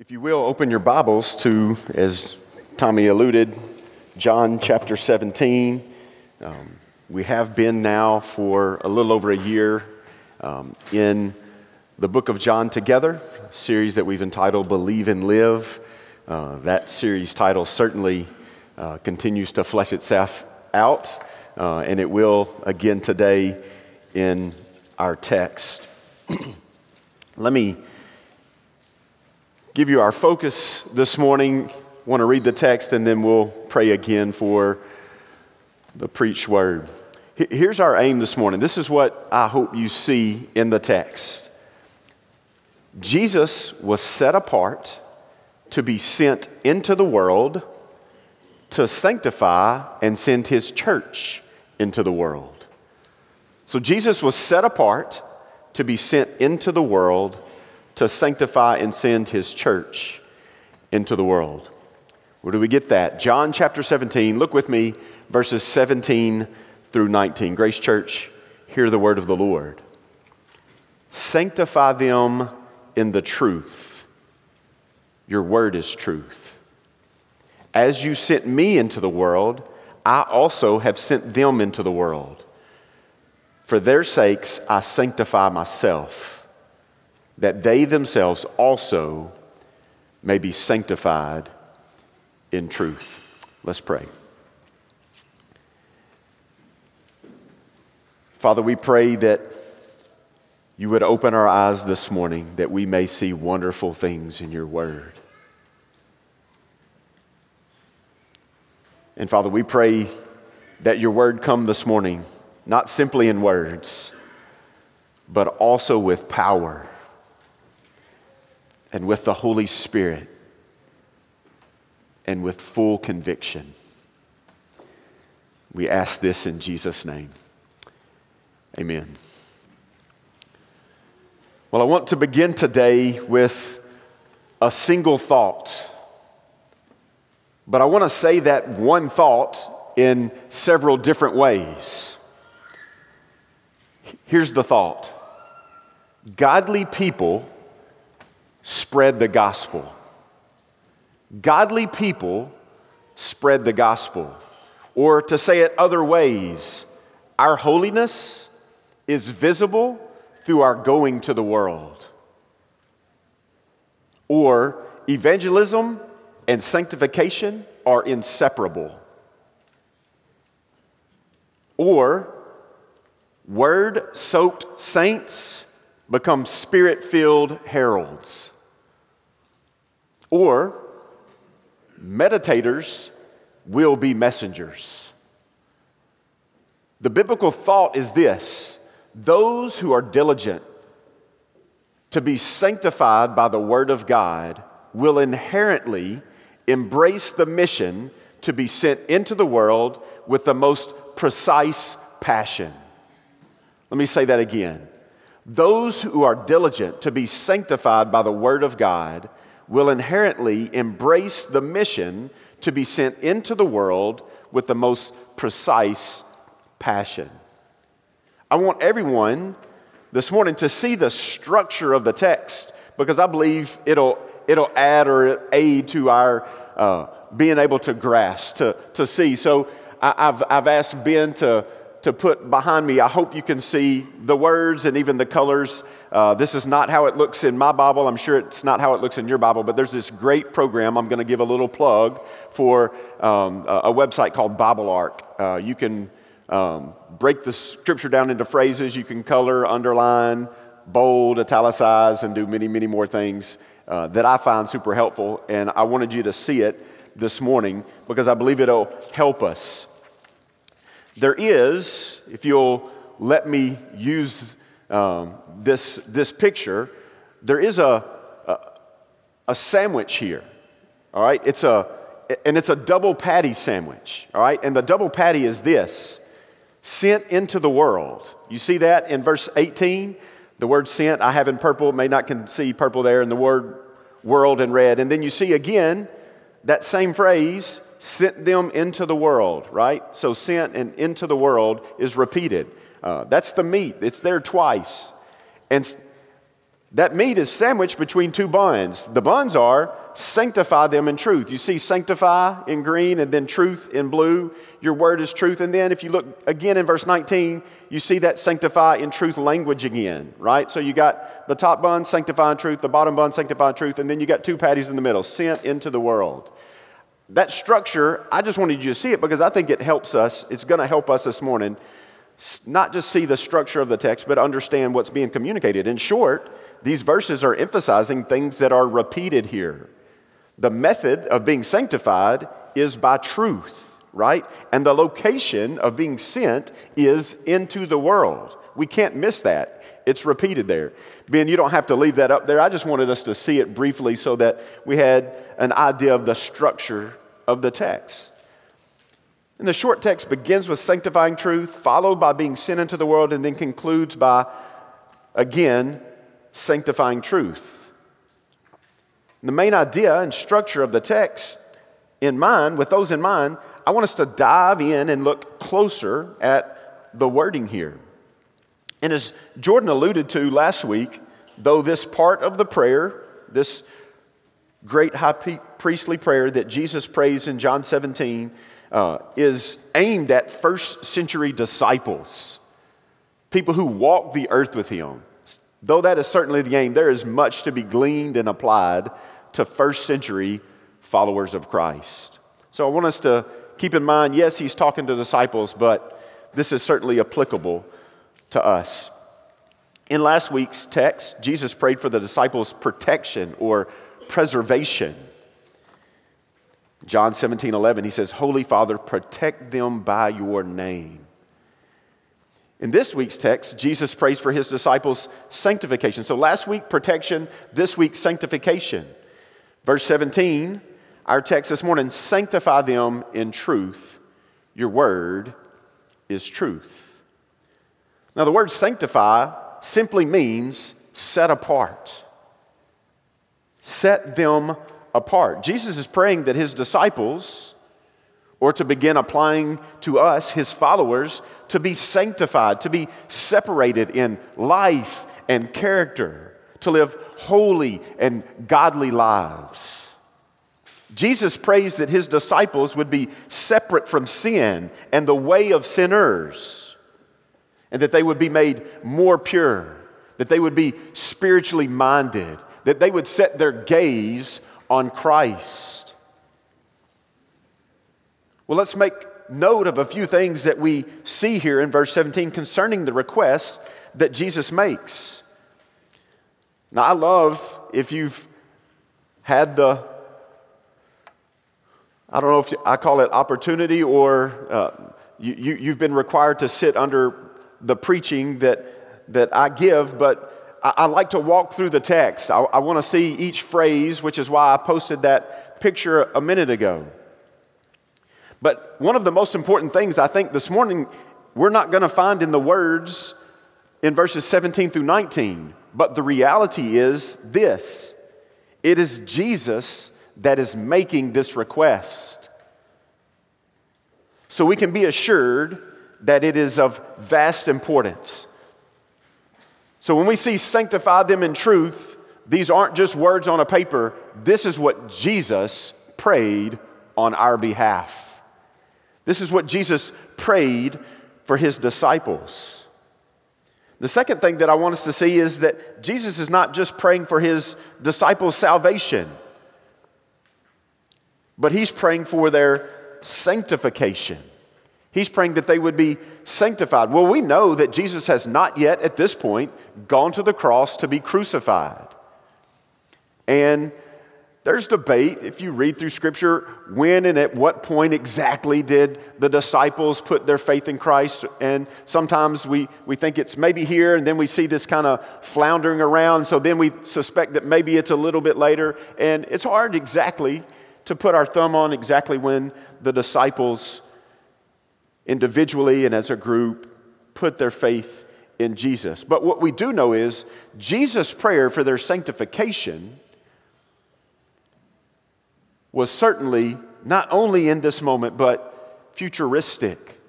If you will, open your Bibles to, as Tommy alluded, John chapter 17. Um, we have been now for a little over a year um, in the book of John together, a series that we've entitled Believe and Live. Uh, that series title certainly uh, continues to flesh itself out, uh, and it will again today in our text. Let me give you our focus this morning. Want to read the text and then we'll pray again for the preached word. Here's our aim this morning. This is what I hope you see in the text. Jesus was set apart to be sent into the world to sanctify and send his church into the world. So Jesus was set apart to be sent into the world to sanctify and send his church into the world. Where do we get that? John chapter 17. Look with me, verses 17 through 19. Grace Church, hear the word of the Lord. Sanctify them in the truth. Your word is truth. As you sent me into the world, I also have sent them into the world. For their sakes, I sanctify myself that they themselves also may be sanctified in truth. Let's pray. Father, we pray that you would open our eyes this morning that we may see wonderful things in your word. And Father, we pray that your word come this morning, not simply in words, but also with power and with the Holy Spirit and with full conviction. We ask this in Jesus' name. Amen. Well, I want to begin today with a single thought. But I want to say that one thought in several different ways. Here's the thought Godly people spread the gospel. Godly people spread the gospel. Or to say it other ways, our holiness is visible through our going to the world. Or evangelism and sanctification are inseparable. Or word soaked saints become spirit filled heralds. Or meditators will be messengers. The biblical thought is this those who are diligent to be sanctified by the Word of God will inherently embrace the mission to be sent into the world with the most precise passion. Let me say that again. Those who are diligent to be sanctified by the Word of God will inherently embrace the mission to be sent into the world with the most precise passion. I want everyone this morning to see the structure of the text because I believe it'll, it'll add or aid to our uh, being able to grasp, to, to see. So I, I've, I've asked Ben to to put behind me, I hope you can see the words and even the colors. Uh, this is not how it looks in my Bible. I'm sure it's not how it looks in your Bible, but there's this great program. I'm going to give a little plug for um, a, website called Biblearc. Uh, you can um, break the scripture down into phrases, you can color, underline, bold, italicize, and do many, many more things uh, that I find super helpful. And I wanted you to see it this morning because I believe it'll help us there is, if you'll let me use um, this, this picture, there is a, a, a sandwich here. All right? It's a, and it's a double patty sandwich. All right? And the double patty is this sent into the world. You see that in verse 18? The word sent, I have in purple, may not can see purple there, and the word world in red. And then you see again that same phrase sent them into the world, right? So sent and into the world is repeated. Uh, that's the meat, it's there twice. And That meat is sandwiched between two buns. The buns are sanctify them in truth. You see sanctify in green and then truth in blue. Your word is truth. And then if you look again in verse 19, you see that sanctify in truth language again, right? So you got the top bun, sanctify in truth, the bottom bun, sanctify in truth, and then you got two patties in the middle, sent into the world. That structure, I just wanted you to see it because I think it helps us. It's going to help us this morning not just see the structure of the text, but understand what's being communicated. In short, these verses are emphasizing things that are repeated here. The method of being sanctified is by truth, right? And the location of being sent is into the world. We can't miss that. It's repeated there. Ben, you don't have to leave that up there. I just wanted us to see it briefly so that we had an idea of the structure of the text. And the short text begins with sanctifying truth, followed by being sent into the world, and then concludes by, again, sanctifying truth. The main idea and structure of the text in mind, with those in mind, I want us to dive in and look closer at the wording here. And as Jordan alluded to last week, though this part of the prayer, this great high priestly prayer that Jesus prays in John 17, uh, is aimed at first century disciples, people who walked the earth with him. Though that is certainly the aim, there is much to be gleaned and applied to first century followers of Christ. So I want us to keep in mind yes, he's talking to disciples, but this is certainly applicable to us. In last week's text, Jesus prayed for the disciples' protection or preservation. John 17, 11, he says, Holy Father, protect them by your name. In this week's text, Jesus prays for his disciples' sanctification. So last week, protection, this week, sanctification. Verse 17, our text this morning, sanctify them in truth. Your word is truth. Now, the word sanctify simply means set apart. Set them apart. Jesus is praying that his disciples, or to begin applying to us, his followers, to be sanctified, to be separated in life and character, to live holy and godly lives. Jesus prays that his disciples would be separate from sin and the way of sinners, and that they would be made more pure, that they would be spiritually minded, that they would set their gaze on Christ. Well, let's make note of a few things that we see here in verse 17 concerning the request that Jesus makes. Now, I love if you've had the, I don't know if I call it opportunity or uh, you, you, you've been required to sit under the preaching that, that I give, but I, I like to walk through the text. I, I want to see each phrase, which is why I posted that picture a minute ago. But one of the most important things I think this morning we're not going to find in the words in verses 17 through 19, but the reality is this it is Jesus that is making this request. So we can be assured that it is of vast importance. So when we see sanctify them in truth, these aren't just words on a paper. This is what Jesus prayed on our behalf. This is what Jesus prayed for his disciples. The second thing that I want us to see is that Jesus is not just praying for his disciples' salvation, but he's praying for their sanctification. He's praying that they would be sanctified. Well, we know that Jesus has not yet, at this point, gone to the cross to be crucified. And there's debate, if you read through Scripture, when and at what point exactly did the disciples put their faith in Christ. And sometimes we, we think it's maybe here, and then we see this kind of floundering around. So then we suspect that maybe it's a little bit later. And it's hard exactly to put our thumb on exactly when the disciples individually and as a group put their faith in Jesus. But what we do know is Jesus' prayer for their sanctification was certainly not only in this moment, but futuristic.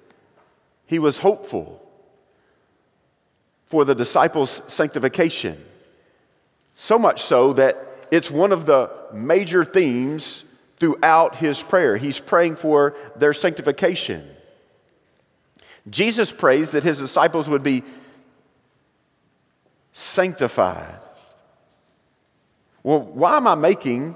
He was hopeful for the disciples' sanctification. So much so that it's one of the major themes throughout his prayer. He's praying for their sanctification. Jesus prays that his disciples would be sanctified. Well, why am I making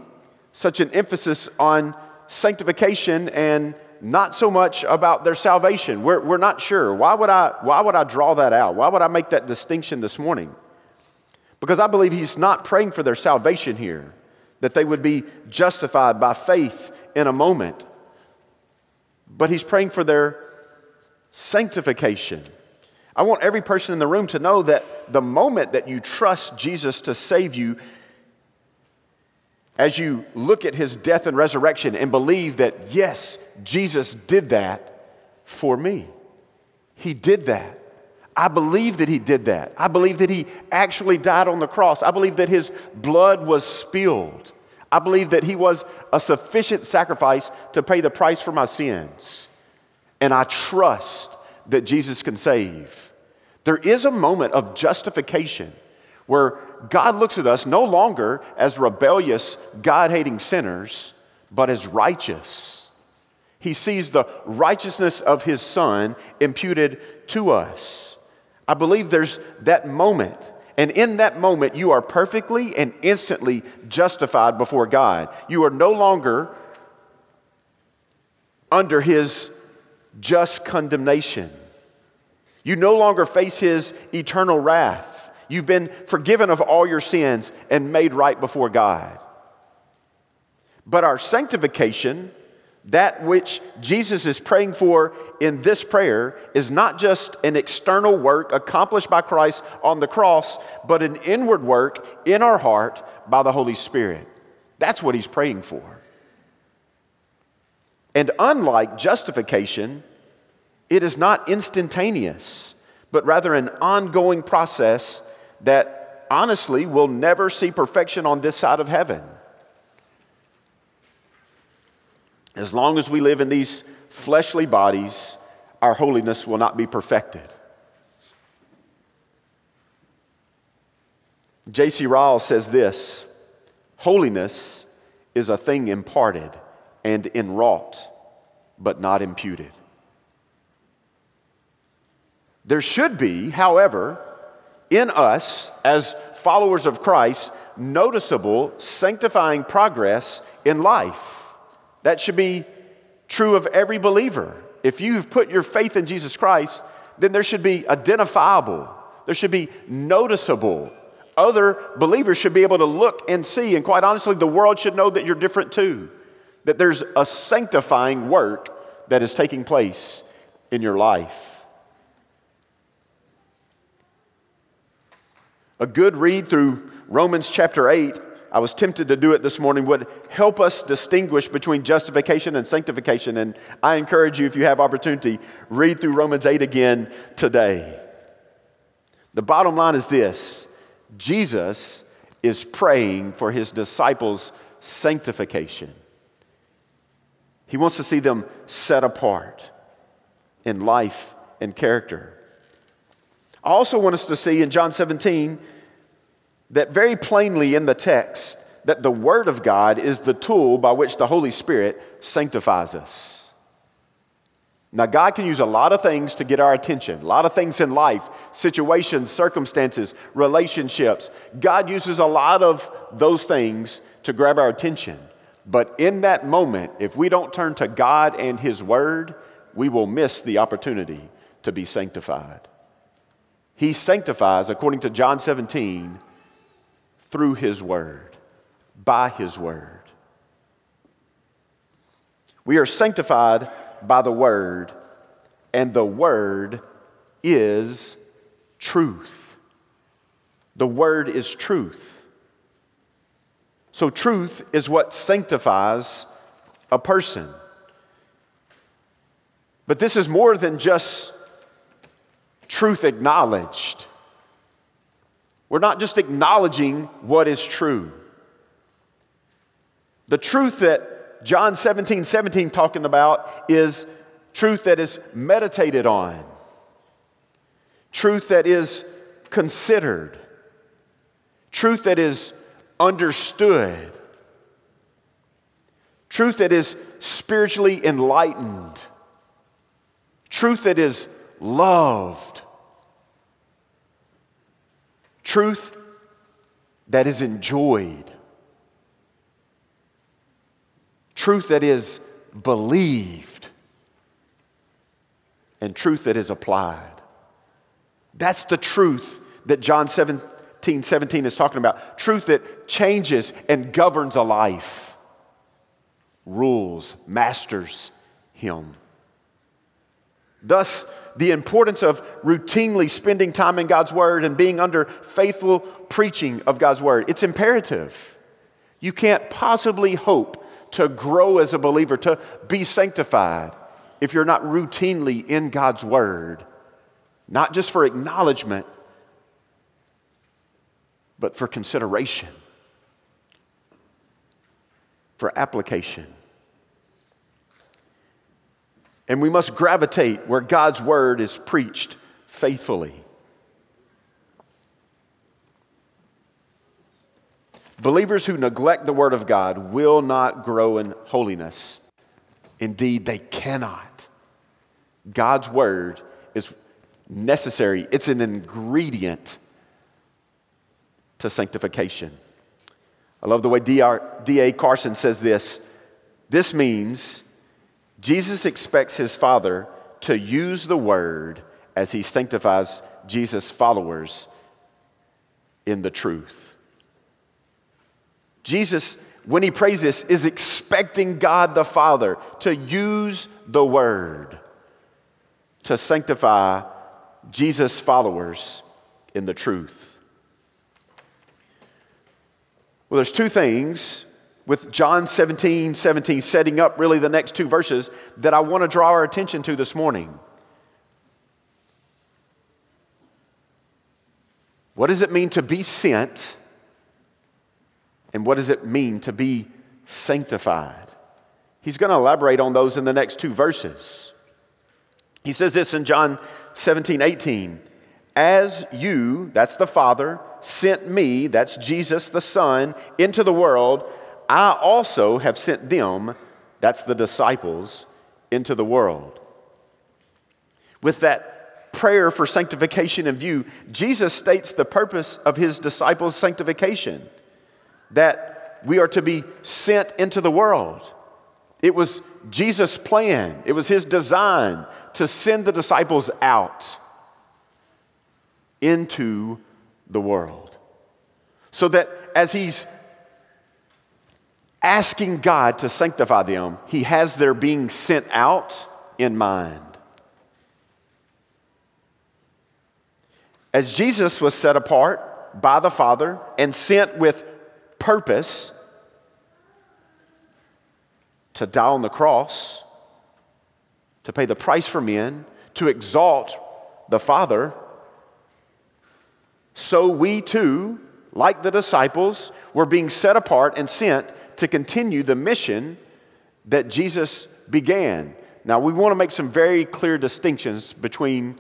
such an emphasis on sanctification and not so much about their salvation? We're, we're not sure. Why would, I, why would I draw that out? Why would I make that distinction this morning? Because I believe he's not praying for their salvation here, that they would be justified by faith in a moment, but he's praying for their sanctification. I want every person in the room to know that the moment that you trust Jesus to save you, as you look at his death and resurrection and believe that, yes, Jesus did that for me. He did that. I believe that he did that. I believe that he actually died on the cross. I believe that his blood was spilled. I believe that he was a sufficient sacrifice to pay the price for my sins. And I trust that Jesus can save. There is a moment of justification where God looks at us no longer as rebellious, God hating sinners, but as righteous. He sees the righteousness of his Son imputed to us. I believe there's that moment. And in that moment, you are perfectly and instantly justified before God. You are no longer under his just condemnation. You no longer face his eternal wrath. You've been forgiven of all your sins and made right before God. But our sanctification, that which Jesus is praying for in this prayer, is not just an external work accomplished by Christ on the cross, but an inward work in our heart by the Holy Spirit. That's what he's praying for. And unlike justification, it is not instantaneous, but rather an ongoing process that honestly will never see perfection on this side of heaven. As long as we live in these fleshly bodies, our holiness will not be perfected. J.C. Ryle says this Holiness is a thing imparted and inwrought, but not imputed. There should be, however, in us as followers of Christ, noticeable sanctifying progress in life. That should be true of every believer. If you've put your faith in Jesus Christ, then there should be identifiable, there should be noticeable. Other believers should be able to look and see, and quite honestly, the world should know that you're different too. That there's a sanctifying work that is taking place in your life. A good read through Romans chapter 8, I was tempted to do it this morning, would help us distinguish between justification and sanctification. And I encourage you, if you have opportunity, read through Romans 8 again today. The bottom line is this Jesus is praying for his disciples' sanctification. He wants to see them set apart in life and character. I also want us to see in John 17 that very plainly in the text that the Word of God is the tool by which the Holy Spirit sanctifies us. Now, God can use a lot of things to get our attention, a lot of things in life, situations, circumstances, relationships. God uses a lot of those things to grab our attention. But in that moment, if we don't turn to God and His Word, we will miss the opportunity to be sanctified. He sanctifies, according to John 17, through His Word, by His Word. We are sanctified by the Word, and the Word is truth. The Word is truth. So, truth is what sanctifies a person. But this is more than just truth acknowledged. We're not just acknowledging what is true. The truth that John 17 17 talking about is truth that is meditated on, truth that is considered, truth that is understood, truth that is spiritually enlightened, truth that is loved, truth that is enjoyed, truth that is believed, and truth that is applied. That's the truth that John 17, 17 is talking about. Truth that changes and governs a life, rules, masters him. Thus, the importance of routinely spending time in God's Word and being under faithful preaching of God's Word. It's imperative. You can't possibly hope to grow as a believer, to be sanctified, if you're not routinely in God's Word, not just for acknowledgement, but for consideration, for application. And we must gravitate where God's word is preached faithfully. Believers who neglect the word of God will not grow in holiness. Indeed, they cannot. God's word is necessary, it's an ingredient to sanctification. I love the way D.A. Carson says this. This means Jesus expects his Father to use the word as he sanctifies Jesus' followers in the truth. Jesus, when he prays this, is expecting God the Father to use the word to sanctify Jesus' followers in the truth. Well, there's two things with John 17 17 setting up really the next two verses that I want to draw our attention to this morning. What does it mean to be sent? And what does it mean to be sanctified? He's going to elaborate on those in the next two verses. He says this in John 17 18 As you, that's the Father, sent me, that's Jesus the Son, into the world I also have sent them, that's the disciples, into the world. With that prayer for sanctification in view, Jesus states the purpose of his disciples' sanctification that we are to be sent into the world. It was Jesus' plan, it was his design to send the disciples out into the world. So that as he's asking God to sanctify them, he has their being sent out in mind. As Jesus was set apart by the Father and sent with purpose to die on the cross, to pay the price for men, to exalt the Father, so we too, like the disciples, were being set apart and sent to continue the mission that Jesus began. Now, we want to make some very clear distinctions between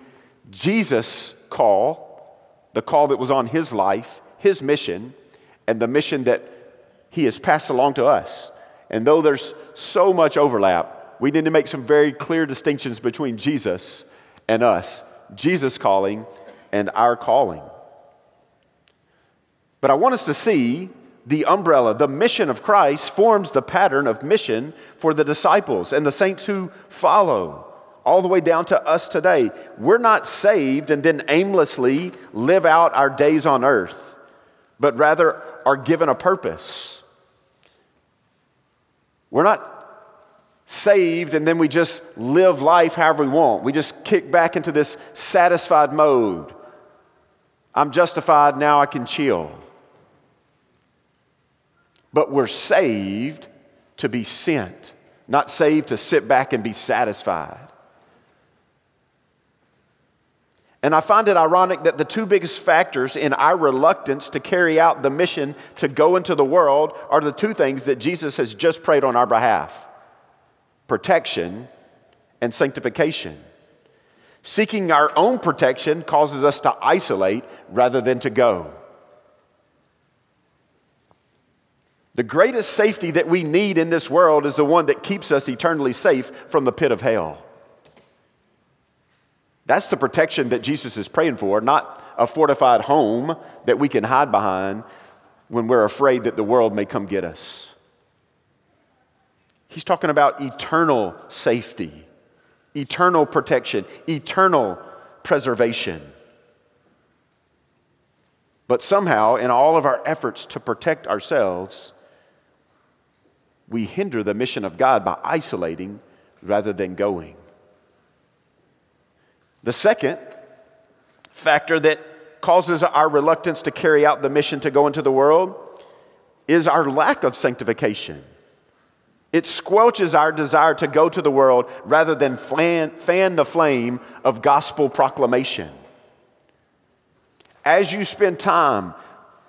Jesus' call, the call that was on his life, his mission, and the mission that he has passed along to us. And though there's so much overlap, we need to make some very clear distinctions between Jesus and us Jesus' calling and our calling. But I want us to see the umbrella, the mission of Christ forms the pattern of mission for the disciples and the saints who follow, all the way down to us today. We're not saved and then aimlessly live out our days on earth, but rather are given a purpose. We're not saved and then we just live life however we want. We just kick back into this satisfied mode. I'm justified, now I can chill but we're saved to be sent, not saved to sit back and be satisfied. And I find it ironic that the two biggest factors in our reluctance to carry out the mission to go into the world are the two things that Jesus has just prayed on our behalf protection and sanctification. Seeking our own protection causes us to isolate rather than to go. The greatest safety that we need in this world is the one that keeps us eternally safe from the pit of hell. That's the protection that Jesus is praying for, not a fortified home that we can hide behind when we're afraid that the world may come get us. He's talking about eternal safety, eternal protection, eternal preservation. But somehow, in all of our efforts to protect ourselves, we hinder the mission of God by isolating rather than going. The second factor that causes our reluctance to carry out the mission to go into the world is our lack of sanctification. It squelches our desire to go to the world rather than fan, fan the flame of gospel proclamation. As you spend time,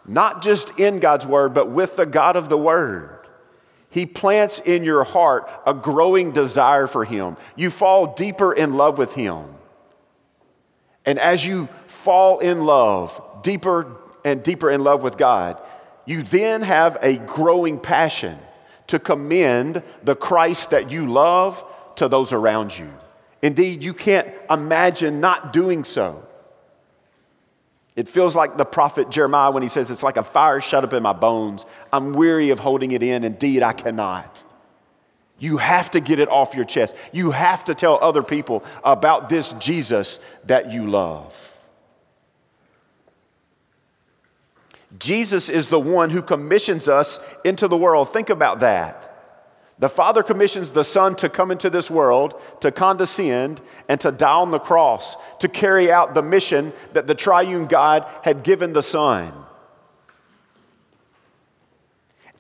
not just in God's word, but with the God of the word, He plants in your heart a growing desire for Him. You fall deeper in love with Him. And as you fall in love, deeper and deeper in love with God, you then have a growing passion to commend the Christ that you love to those around you. Indeed, you can't imagine not doing so. It feels like the prophet Jeremiah when he says, It's like a fire shut up in my bones. I'm weary of holding it in. Indeed, I cannot. You have to get it off your chest. You have to tell other people about this Jesus that you love. Jesus is the one who commissions us into the world. Think about that. The Father commissions the Son to come into this world, to condescend, and to die on the cross, to carry out the mission that the triune God had given the Son.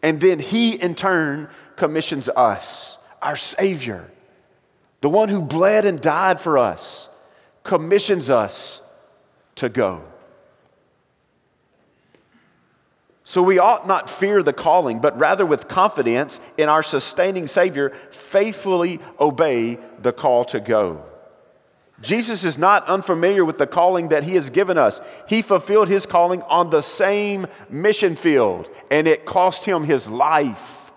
And then He, in turn, commissions us, our Savior, the one who bled and died for us, commissions us to go. So we ought not fear the calling, but rather with confidence in our sustaining Savior, faithfully obey the call to go. Jesus is not unfamiliar with the calling that He has given us. He fulfilled His calling on the same mission field, and it cost Him His life.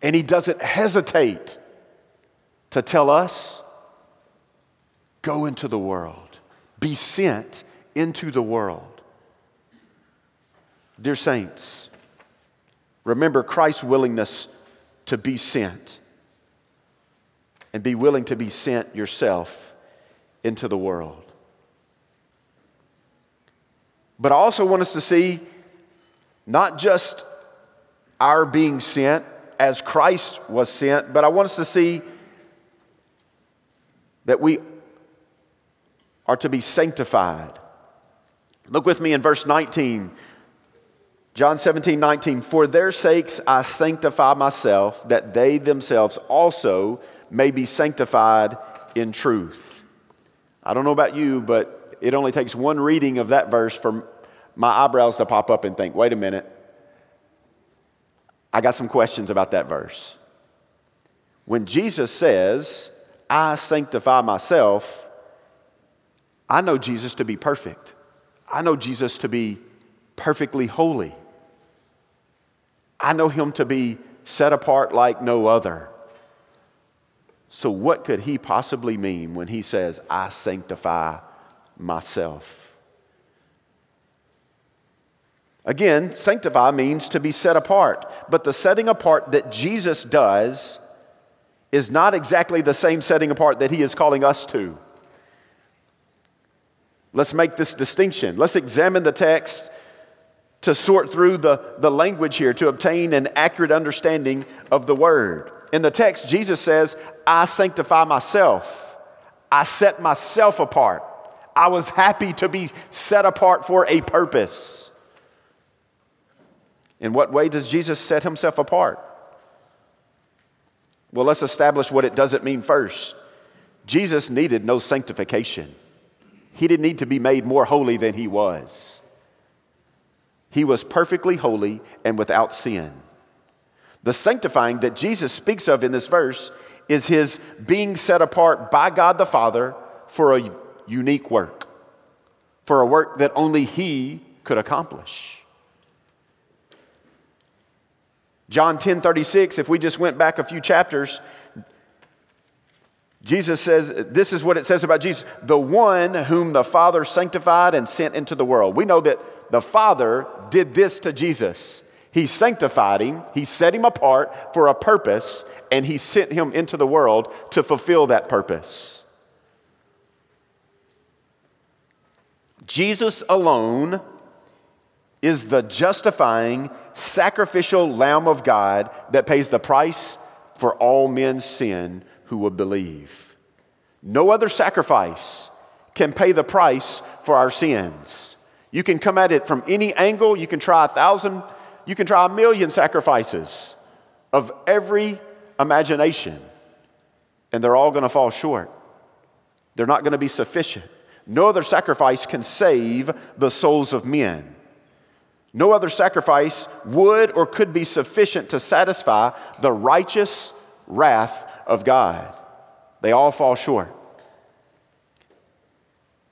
And He doesn't hesitate to tell us go into the world, be sent into the world. Dear saints, remember Christ's willingness to be sent and be willing to be sent yourself into the world. But I also want us to see not just our being sent as Christ was sent, but I want us to see that we are to be sanctified. Look with me in verse 19 John 17, 19, for their sakes I sanctify myself, that they themselves also may be sanctified in truth. I don't know about you, but it only takes one reading of that verse for my eyebrows to pop up and think, wait a minute, I got some questions about that verse. When Jesus says, I sanctify myself, I know Jesus to be perfect. I know Jesus to be perfectly holy. I know him to be set apart like no other. So, what could he possibly mean when he says, I sanctify myself? Again, sanctify means to be set apart, but the setting apart that Jesus does is not exactly the same setting apart that he is calling us to. Let's make this distinction. Let's examine the text to sort through the, the language here to obtain an accurate understanding of the word. In the text, Jesus says, I sanctify myself. I set myself apart. I was happy to be set apart for a purpose. In what way does Jesus set himself apart? Well, let's establish what it doesn't mean first. Jesus needed no sanctification, he didn't need to be made more holy than he was. He was perfectly holy and without sin. The sanctifying that Jesus speaks of in this verse is his being set apart by God the Father for a unique work, for a work that only he could accomplish. John 10 36, if we just went back a few chapters, Jesus says, this is what it says about Jesus the one whom the Father sanctified and sent into the world. We know that the Father did this to Jesus. He sanctified him, he set him apart for a purpose, and he sent him into the world to fulfill that purpose. Jesus alone is the justifying, sacrificial Lamb of God that pays the price for all men's sin who will believe. No other sacrifice can pay the price for our sins. You can come at it from any angle, you can try a thousand, you can try a million sacrifices of every imagination, and they're all gonna fall short. They're not gonna be sufficient. No other sacrifice can save the souls of men. No other sacrifice would or could be sufficient to satisfy the righteous wrath of God. They all fall short.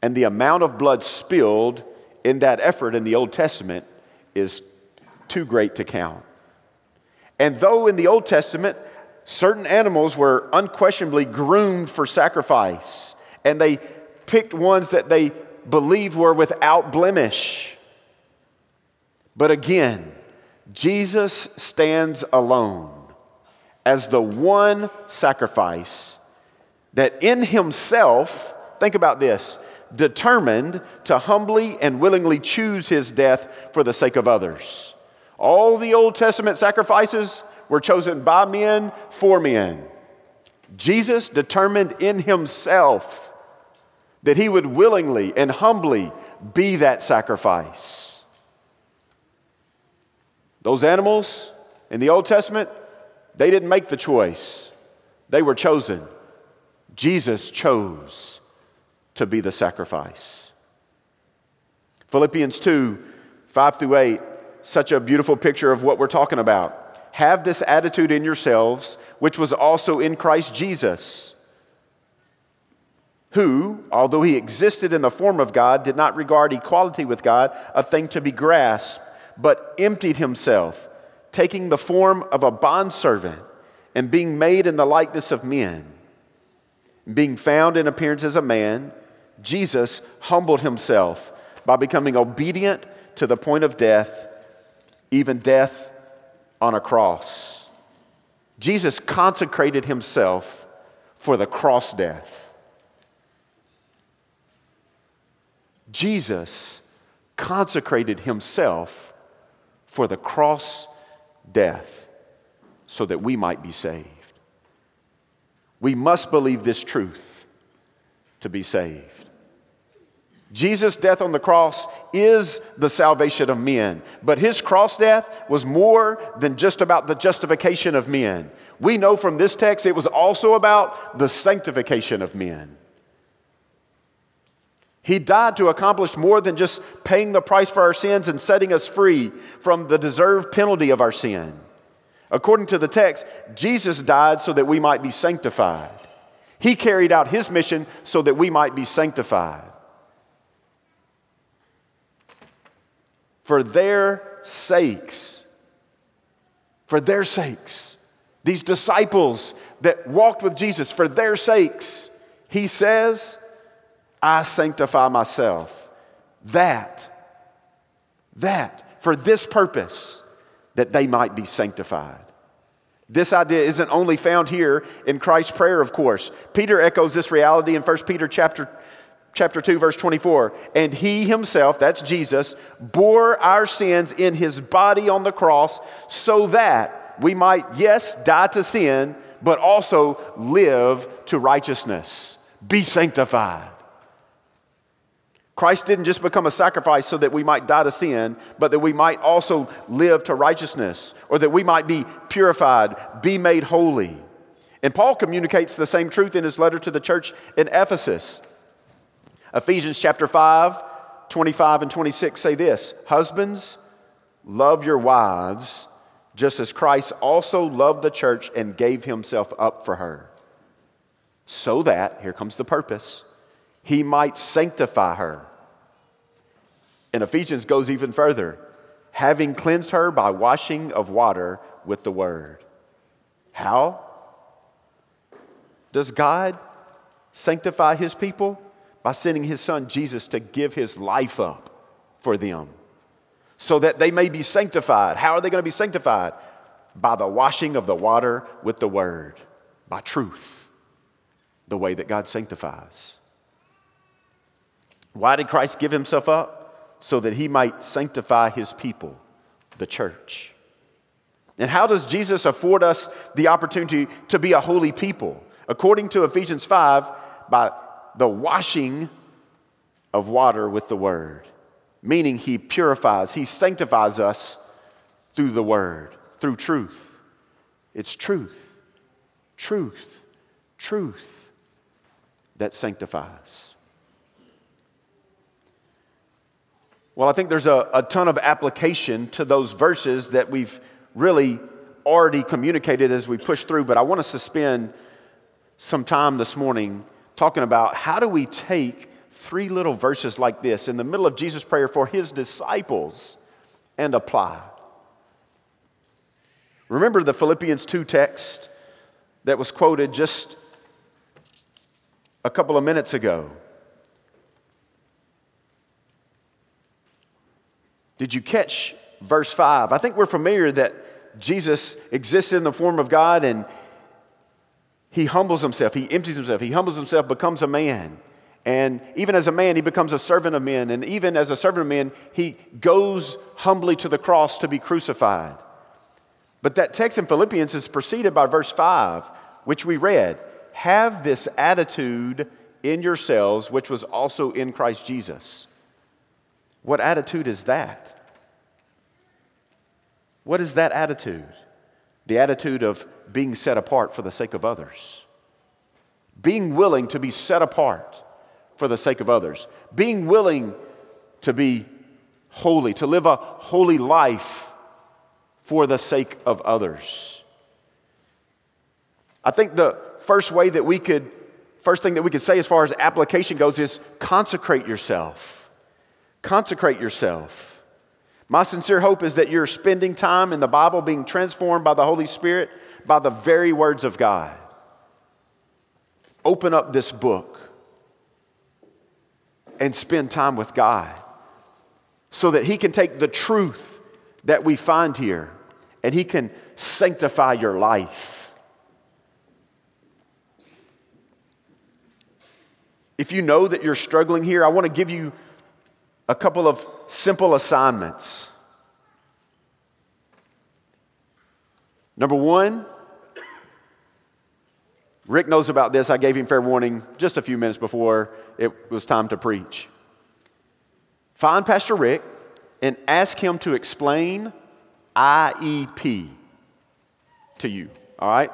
And the amount of blood spilled in that effort in the Old Testament is too great to count. And though in the Old Testament, certain animals were unquestionably groomed for sacrifice, and they picked ones that they believed were without blemish. But again, Jesus stands alone as the one sacrifice that in himself, think about this, determined to humbly and willingly choose his death for the sake of others. All the Old Testament sacrifices were chosen by men for men. Jesus determined in himself that he would willingly and humbly be that sacrifice. Those animals in the Old Testament, they didn't make the choice, they were chosen. Jesus chose to be the sacrifice. Philippians 2 5 through 8, such a beautiful picture of what we're talking about. Have this attitude in yourselves, which was also in Christ Jesus who, although he existed in the form of God, did not regard equality with God a thing to be grasped, but emptied himself, taking the form of a bondservant and being made in the likeness of men. Being found in appearance as a man, Jesus humbled himself by becoming obedient to the point of death, even death on a cross. Jesus consecrated himself for the cross death. Jesus consecrated himself for the cross death so that we might be saved. We must believe this truth to be saved. Jesus' death on the cross is the salvation of men, but his cross death was more than just about the justification of men. We know from this text it was also about the sanctification of men. He died to accomplish more than just paying the price for our sins and setting us free from the deserved penalty of our sin. According to the text, Jesus died so that we might be sanctified. He carried out his mission so that we might be sanctified. For their sakes, for their sakes, these disciples that walked with Jesus, for their sakes, he says, I sanctify myself. That, that, for this purpose, that they might be sanctified. This idea isn't only found here in Christ's prayer, of course. Peter echoes this reality in 1 Peter chapter, chapter 2, verse 24. And he himself, that's Jesus, bore our sins in his body on the cross so that we might, yes, die to sin, but also live to righteousness. Be sanctified. Christ didn't just become a sacrifice so that we might die to sin, but that we might also live to righteousness, or that we might be purified, be made holy. And Paul communicates the same truth in his letter to the church in Ephesus. Ephesians chapter 5, 25 and 26 say this Husbands, love your wives, just as Christ also loved the church and gave himself up for her. So that, here comes the purpose he might sanctify her. And Ephesians goes even further having cleansed her by washing of water with the word. How does God sanctify his people? By sending his son Jesus to give his life up for them so that they may be sanctified. How are they going to be sanctified? By the washing of the water with the word, by truth, the way that God sanctifies. Why did Christ give himself up? So that he might sanctify his people, the church. And how does Jesus afford us the opportunity to be a holy people? According to Ephesians 5, by the washing of water with the word, meaning he purifies, he sanctifies us through the word, through truth. It's truth, truth, truth that sanctifies. Well, I think there's a, a ton of application to those verses that we've really already communicated as we push through, but I want to suspend some time this morning talking about how do we take three little verses like this in the middle of Jesus' prayer for his disciples and apply. Remember the Philippians 2 text that was quoted just a couple of minutes ago. Did you catch verse 5? I think we're familiar that Jesus exists in the form of God and he humbles himself, he empties himself, he humbles himself, becomes a man. And even as a man, he becomes a servant of men. And even as a servant of men, he goes humbly to the cross to be crucified. But that text in Philippians is preceded by verse 5, which we read Have this attitude in yourselves, which was also in Christ Jesus. What attitude is that? What is that attitude? The attitude of being set apart for the sake of others, being willing to be set apart for the sake of others, being willing to be holy, to live a holy life for the sake of others. I think the first way that we could, first thing that we could say as far as application goes is consecrate yourself. Consecrate yourself. My sincere hope is that you're spending time in the Bible being transformed by the Holy Spirit by the very words of God. Open up this book and spend time with God so that He can take the truth that we find here and He can sanctify your life. If you know that you're struggling here, I want to give you a couple of simple assignments. Number one, Rick knows about this. I gave him fair warning just a few minutes before it was time to preach. Find Pastor Rick and ask him to explain IEP to you, all right?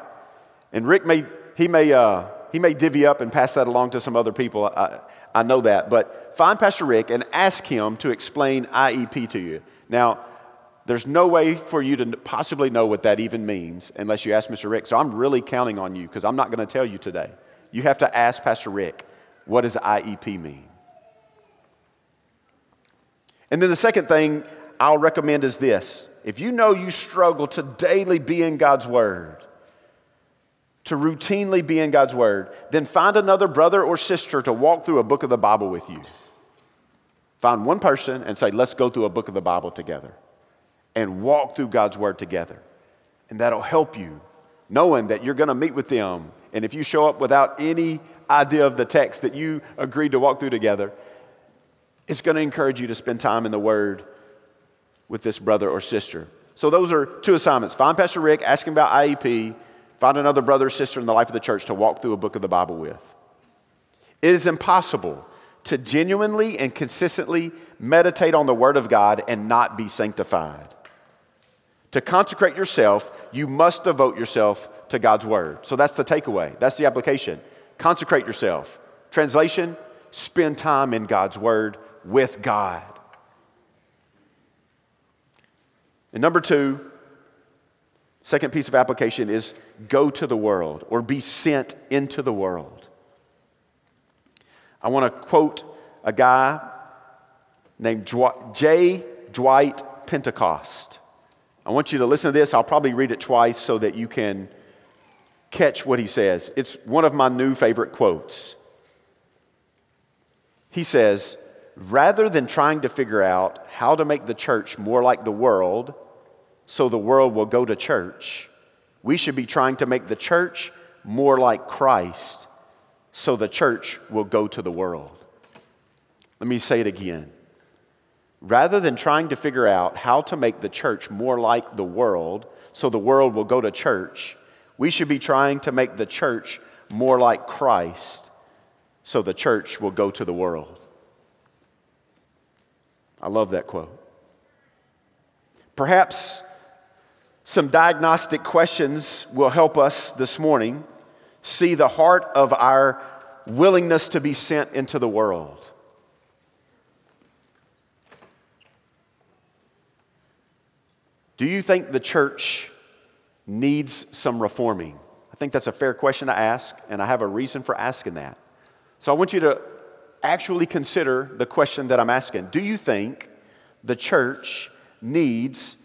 And Rick may, he may, uh, he may divvy up and pass that along to some other people. I, I know that. But find Pastor Rick and ask him to explain IEP to you. Now, there's no way for you to possibly know what that even means unless you ask Mr. Rick. So I'm really counting on you because I'm not going to tell you today. You have to ask Pastor Rick, what does IEP mean? And then the second thing I'll recommend is this if you know you struggle to daily be in God's Word, to routinely be in God's Word, then find another brother or sister to walk through a book of the Bible with you. Find one person and say, let's go through a book of the Bible together and walk through God's Word together. And that'll help you knowing that you're going to meet with them. And if you show up without any idea of the text that you agreed to walk through together, it's going to encourage you to spend time in the Word with this brother or sister. So, those are two assignments. Find Pastor Rick, ask him about IEP, find another brother or sister in the life of the church to walk through a book of the Bible with. It is impossible to genuinely and consistently meditate on the Word of God and not be sanctified. To consecrate yourself, you must devote yourself to God's word. So that's the takeaway. That's the application. Consecrate yourself. Translation spend time in God's word with God. And number two, second piece of application is go to the world or be sent into the world. I want to quote a guy named J. Dwight Pentecost. I want you to listen to this. I'll probably read it twice so that you can catch what he says. It's one of my new favorite quotes. He says, Rather than trying to figure out how to make the church more like the world so the world will go to church, we should be trying to make the church more like Christ so the church will go to the world. Let me say it again. Rather than trying to figure out how to make the church more like the world so the world will go to church, we should be trying to make the church more like Christ so the church will go to the world. I love that quote. Perhaps some diagnostic questions will help us this morning see the heart of our willingness to be sent into the world. Do you think the church needs some reforming? I think that's a fair question to ask, and I have a reason for asking that. So I want you to actually consider the question that I'm asking Do you think the church needs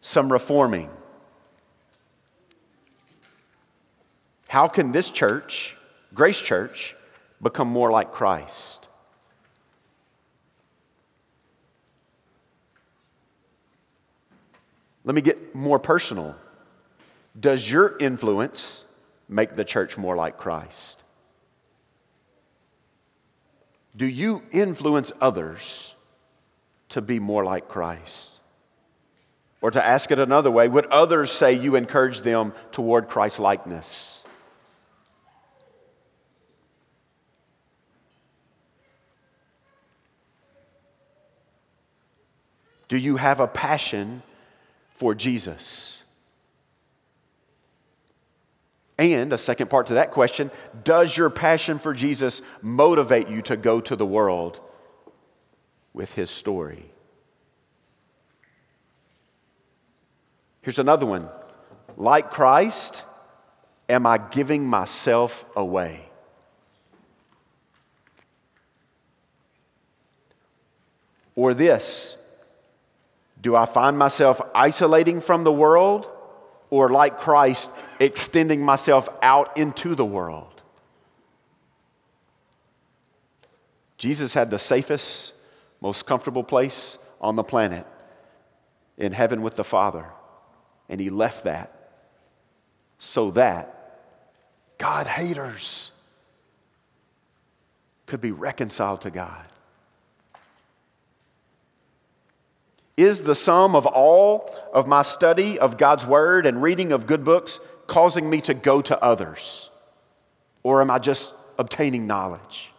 some reforming? How can this church, Grace Church, become more like Christ? Let me get more personal. Does your influence make the church more like Christ? Do you influence others to be more like Christ? Or to ask it another way, would others say you encourage them toward Christ likeness? Do you have a passion for Jesus? And a second part to that question Does your passion for Jesus motivate you to go to the world with his story? Here's another one. Like Christ, am I giving myself away? Or this, do I find myself isolating from the world or, like Christ, extending myself out into the world? Jesus had the safest, most comfortable place on the planet in heaven with the Father, and he left that so that God haters could be reconciled to God. Is the sum of all of my study of God's Word and reading of good books causing me to go to others? Or am I just obtaining knowledge?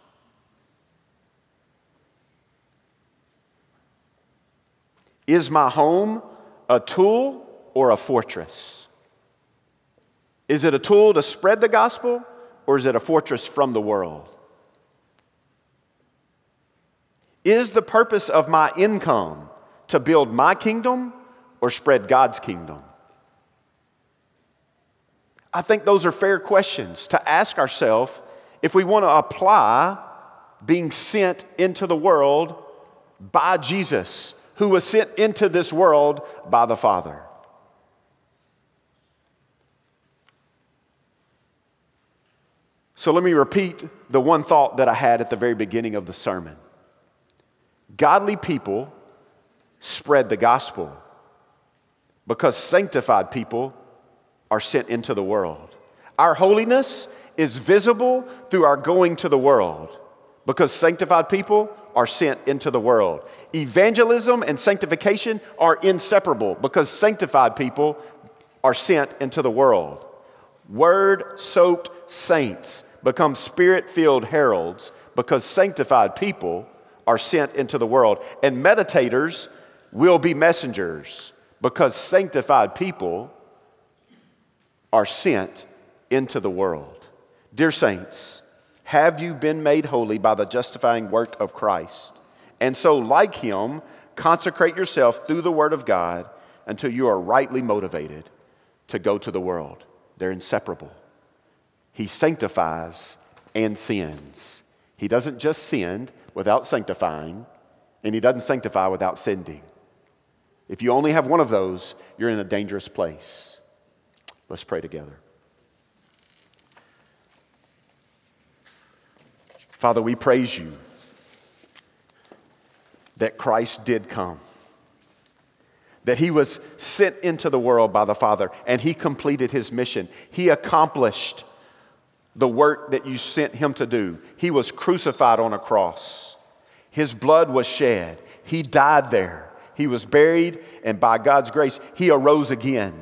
Is my home a tool or a fortress? Is it a tool to spread the gospel or is it a fortress from the world? Is the purpose of my income to build my kingdom or spread God's kingdom? I think those are fair questions to ask ourselves if we want to apply being sent into the world by Jesus, who was sent into this world by the Father. So let me repeat the one thought that I had at the very beginning of the sermon. Godly people spread the gospel because sanctified people are sent into the world. Our holiness is visible through our going to the world because sanctified people are sent into the world. Evangelism and sanctification are inseparable because sanctified people are sent into the world. Word soaked saints become spirit filled heralds because sanctified people are sent into the world. And meditators will be messengers because sanctified people are sent into the world. Dear saints, have you been made holy by the justifying work of Christ? And so, like him, consecrate yourself through the word of God until you are rightly motivated to go to the world. They're inseparable. He sanctifies and sins. He doesn't just sin without sanctifying, and he doesn't sanctify without sending. If you only have one of those, you're in a dangerous place. Let's pray together. Father, we praise you that Christ did come, that he was sent into the world by the Father, and he completed his mission. He accomplished the work that you sent him to do. He was crucified on a cross, his blood was shed, he died there, he was buried, and by God's grace, he arose again.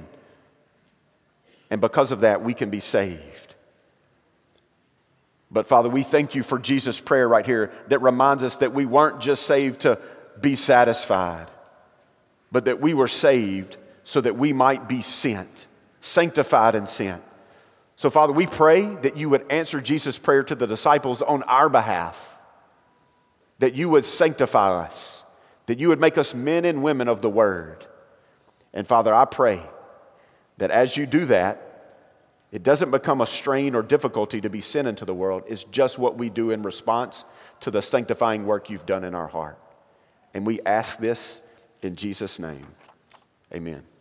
And because of that, we can be saved. But Father, we thank you for Jesus' prayer right here that reminds us that we weren't just saved to be satisfied, but that we were saved so that we might be sent, sanctified and sent. So, Father, we pray that you would answer Jesus' prayer to the disciples on our behalf, that you would sanctify us, that you would make us men and women of the word. And Father, I pray that as you do that, it doesn't become a strain or difficulty to be sent into the world. It's just what we do in response to the sanctifying work you've done in our heart. And we ask this in Jesus' name. Amen.